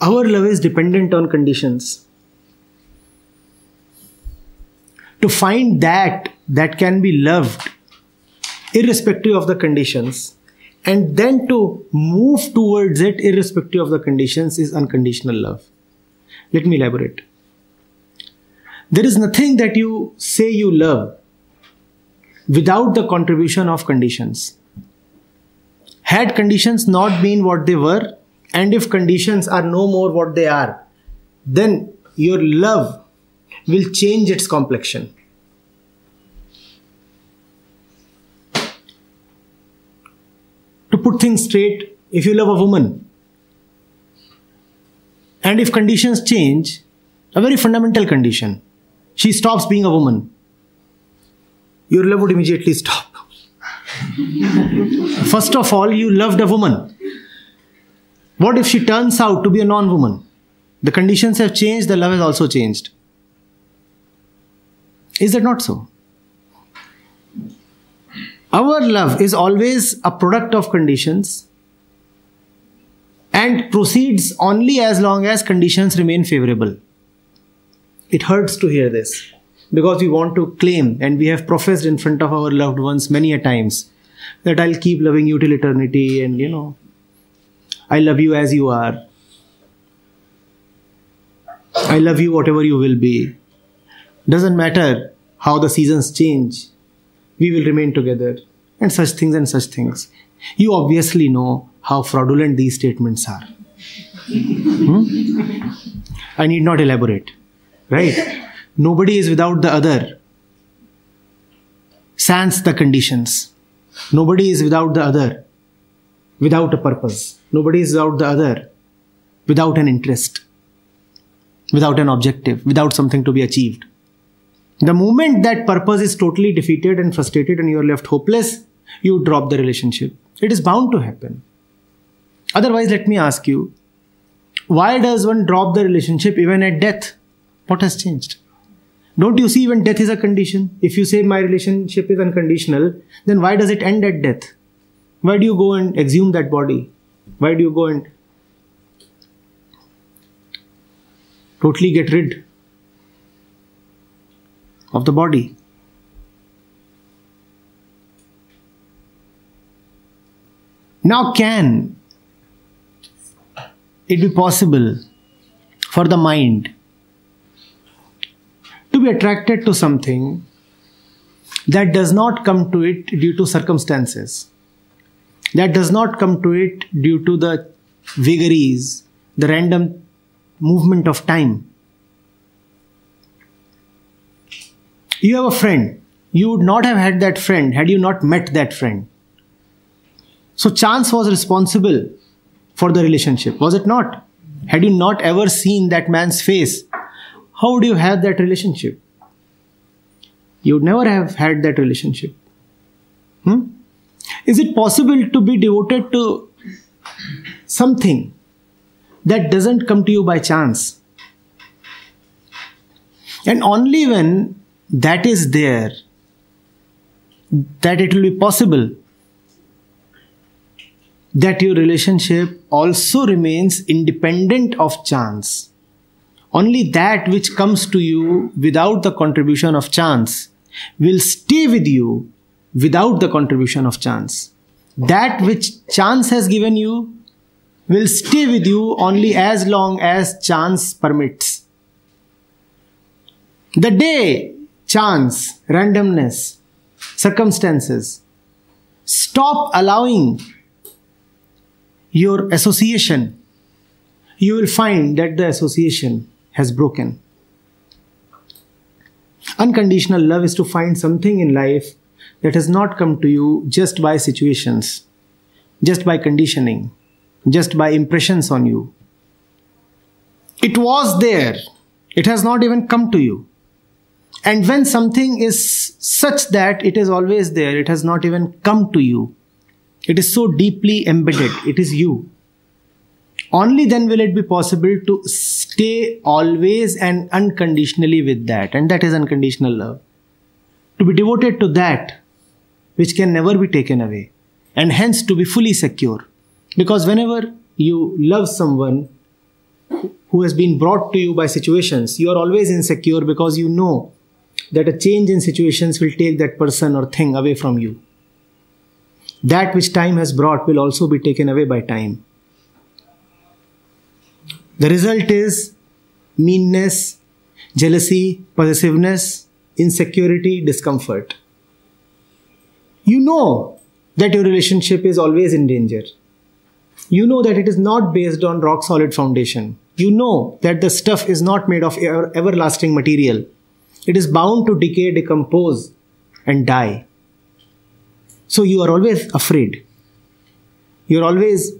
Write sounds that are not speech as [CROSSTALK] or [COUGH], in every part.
our love is dependent on conditions. To find that that can be loved irrespective of the conditions and then to move towards it irrespective of the conditions is unconditional love. Let me elaborate. There is nothing that you say you love without the contribution of conditions. Had conditions not been what they were, and if conditions are no more what they are, then your love will change its complexion. To put things straight, if you love a woman, and if conditions change, a very fundamental condition, she stops being a woman, your love would immediately stop. [LAUGHS] First of all, you loved a woman. What if she turns out to be a non woman? The conditions have changed, the love has also changed. Is that not so? Our love is always a product of conditions and proceeds only as long as conditions remain favorable. It hurts to hear this because we want to claim and we have professed in front of our loved ones many a times that I'll keep loving you till eternity and you know, I love you as you are. I love you whatever you will be. Doesn't matter how the seasons change, we will remain together, and such things and such things. You obviously know how fraudulent these statements are. Hmm? I need not elaborate, right? Nobody is without the other. Sans the conditions. Nobody is without the other without a purpose. Nobody is without the other without an interest, without an objective, without something to be achieved. The moment that purpose is totally defeated and frustrated and you are left hopeless, you drop the relationship. It is bound to happen. Otherwise, let me ask you why does one drop the relationship even at death? What has changed? Don't you see even death is a condition? If you say my relationship is unconditional, then why does it end at death? Why do you go and exhume that body? Why do you go and totally get rid of the body. Now, can it be possible for the mind to be attracted to something that does not come to it due to circumstances, that does not come to it due to the vagaries, the random movement of time? You have a friend. You would not have had that friend had you not met that friend. So, chance was responsible for the relationship, was it not? Had you not ever seen that man's face, how would you have that relationship? You would never have had that relationship. Hmm? Is it possible to be devoted to something that doesn't come to you by chance? And only when that is there that it will be possible that your relationship also remains independent of chance. Only that which comes to you without the contribution of chance will stay with you without the contribution of chance. That which chance has given you will stay with you only as long as chance permits. The day chance, randomness, circumstances. Stop allowing your association. You will find that the association has broken. Unconditional love is to find something in life that has not come to you just by situations, just by conditioning, just by impressions on you. It was there, it has not even come to you. And when something is such that it is always there, it has not even come to you, it is so deeply embedded, it is you. Only then will it be possible to stay always and unconditionally with that, and that is unconditional love. To be devoted to that which can never be taken away, and hence to be fully secure. Because whenever you love someone, who has been brought to you by situations, you are always insecure because you know that a change in situations will take that person or thing away from you. That which time has brought will also be taken away by time. The result is meanness, jealousy, possessiveness, insecurity, discomfort. You know that your relationship is always in danger. You know that it is not based on rock solid foundation. You know that the stuff is not made of ever- everlasting material. It is bound to decay, decompose, and die. So you are always afraid. You're always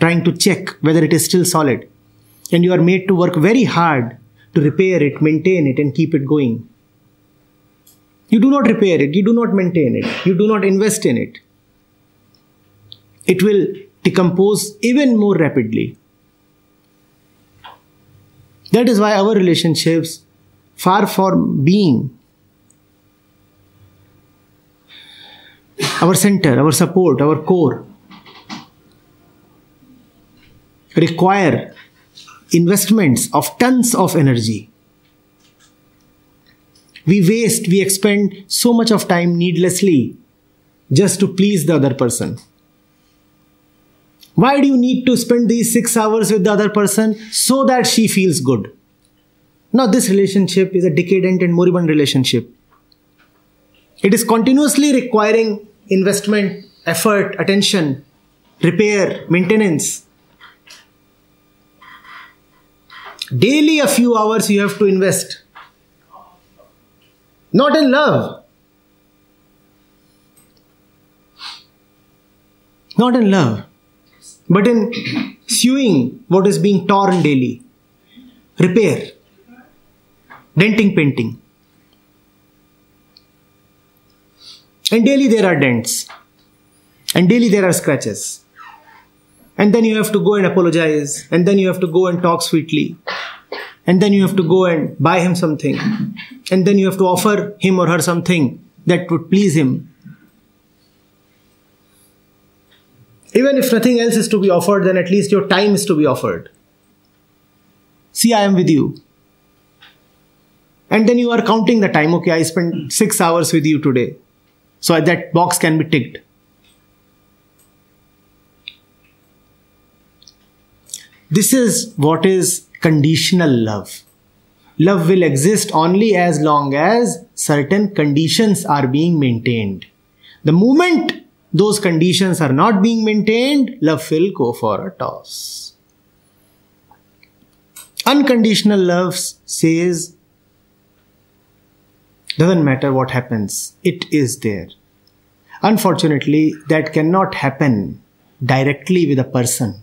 trying to check whether it is still solid. And you are made to work very hard to repair it, maintain it, and keep it going. You do not repair it, you do not maintain it, you do not invest in it. It will decompose even more rapidly. That is why our relationships, far from being our center, our support, our core, require investments of tons of energy. We waste, we expend so much of time needlessly just to please the other person. Why do you need to spend these six hours with the other person? So that she feels good. Now, this relationship is a decadent and moribund relationship. It is continuously requiring investment, effort, attention, repair, maintenance. Daily, a few hours you have to invest. Not in love. Not in love, but in sewing what is being torn daily. Repair. Denting, painting. And daily there are dents. And daily there are scratches. And then you have to go and apologize. And then you have to go and talk sweetly. And then you have to go and buy him something. And then you have to offer him or her something that would please him. Even if nothing else is to be offered, then at least your time is to be offered. See, I am with you. And then you are counting the time. Okay, I spent six hours with you today. So that box can be ticked. This is what is conditional love. Love will exist only as long as certain conditions are being maintained. The moment those conditions are not being maintained, love will go for a toss. Unconditional love says, doesn't matter what happens, it is there. Unfortunately, that cannot happen directly with a person.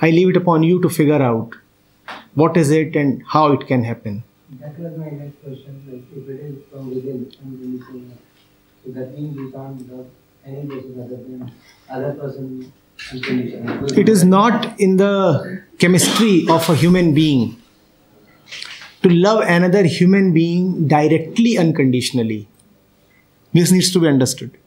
I leave it upon you to figure out what is it and how it can happen. That was my next question. Like, if it is from within, so that means we can't love any person other than other person. It is not in the chemistry of a human being to love another human being directly, unconditionally. This needs to be understood.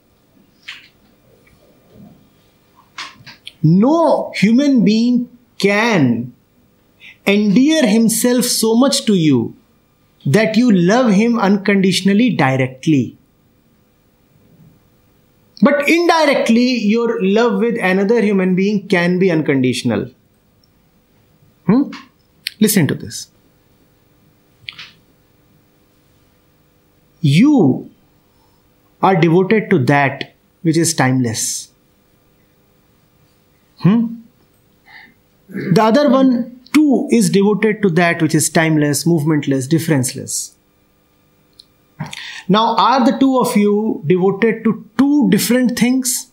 No human being can endear himself so much to you that you love him unconditionally directly. But indirectly, your love with another human being can be unconditional. Hmm? Listen to this. You are devoted to that which is timeless. Hmm? The other one too is devoted to that which is timeless, movementless, differenceless. Now, are the two of you devoted to two different things?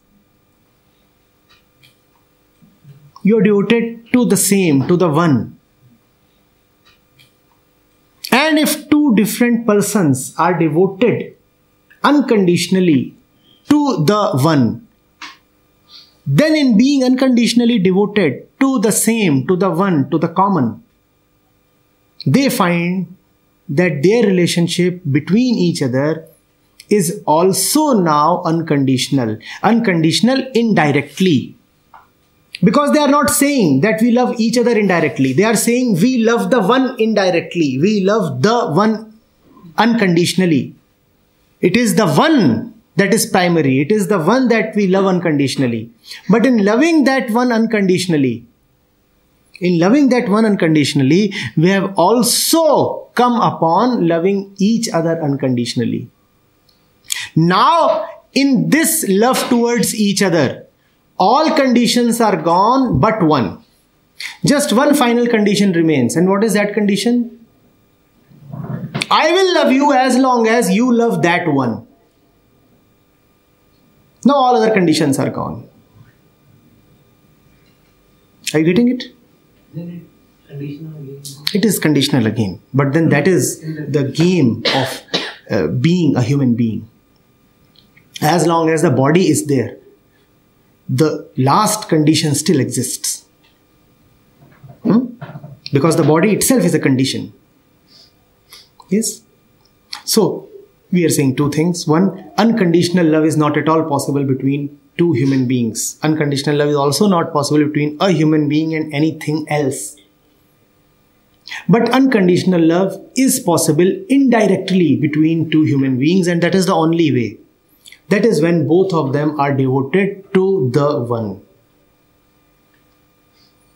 You are devoted to the same, to the one. And if two different persons are devoted unconditionally to the one, then in being unconditionally devoted to the same, to the one, to the common, they find that their relationship between each other is also now unconditional. Unconditional indirectly. Because they are not saying that we love each other indirectly. They are saying we love the one indirectly. We love the one unconditionally. It is the one that is primary. It is the one that we love unconditionally. But in loving that one unconditionally, in loving that one unconditionally, we have also come upon loving each other unconditionally. Now, in this love towards each other, all conditions are gone but one. Just one final condition remains. And what is that condition? I will love you as long as you love that one. Now all other conditions are gone. Are you getting it? It is conditional again. But then that is the game of uh, being a human being. As long as the body is there, the last condition still exists. Hmm? Because the body itself is a condition. Yes? So, we are saying two things. One, unconditional love is not at all possible between two human beings. Unconditional love is also not possible between a human being and anything else. But unconditional love is possible indirectly between two human beings, and that is the only way. That is when both of them are devoted to the one.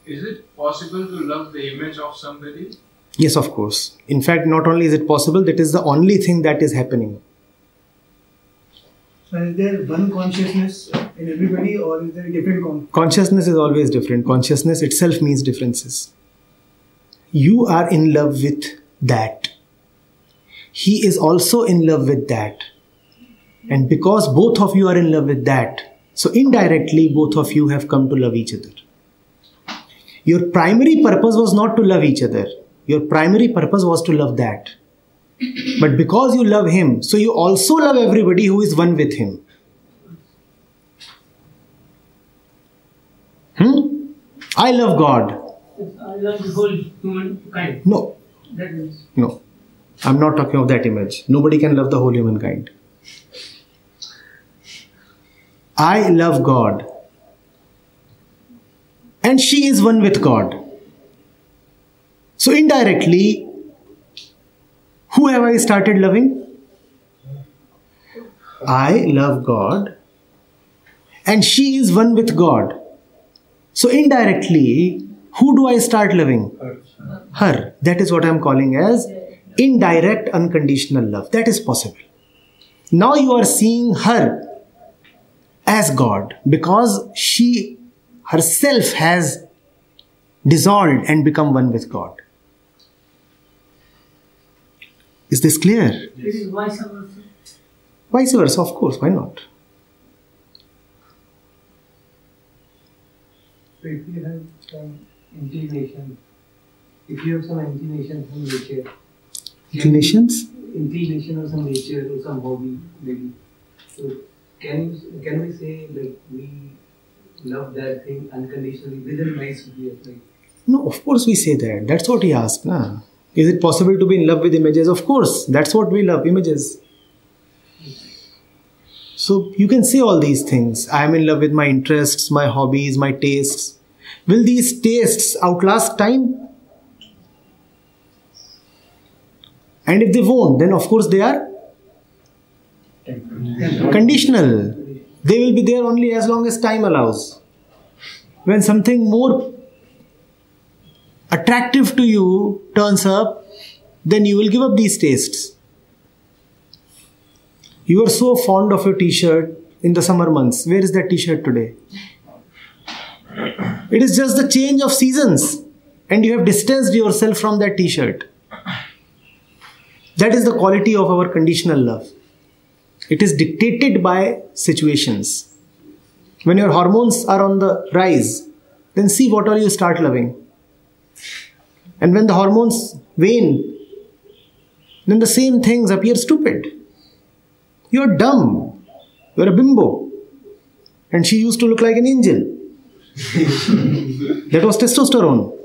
Is it possible to love the image of somebody? Yes, of course. In fact, not only is it possible, that is the only thing that is happening. So is there one consciousness in everybody or is there a different con- Consciousness is always different. Consciousness itself means differences. You are in love with that. He is also in love with that. And because both of you are in love with that, so indirectly both of you have come to love each other. Your primary purpose was not to love each other. Your primary purpose was to love that. But because you love him, so you also love everybody who is one with him. Hmm? I love God. I love the whole humankind. No, no. I'm not talking of that image. Nobody can love the whole humankind. I love God. And she is one with God. So indirectly, who have I started loving? I love God. And she is one with God. So indirectly, who do I start loving? her. That is what I am calling as indirect unconditional love. That is possible. Now you are seeing her as God because she herself has dissolved and become one with God. Is this clear? this is vice versa. Vice versa, of course, why not? So if you have some inclination, if you have some inclination from nature, Inclinations? inclination or some nature or some hobby maybe. So can can we say like we love that thing unconditionally within nice way of like No, of course we say that. That's what he asked. Na? Is it possible to be in love with images? Of course. That's what we love images. So you can say all these things. I am in love with my interests, my hobbies, my tastes. Will these tastes outlast time? And if they won't, then of course they are conditional. They will be there only as long as time allows. When something more attractive to you turns up, then you will give up these tastes. You are so fond of your t shirt in the summer months. Where is that t shirt today? It is just the change of seasons, and you have distanced yourself from that t shirt. That is the quality of our conditional love. It is dictated by situations. When your hormones are on the rise, then see what all you start loving. And when the hormones wane, then the same things appear stupid. You're dumb. You're a bimbo. And she used to look like an angel. [LAUGHS] that was testosterone.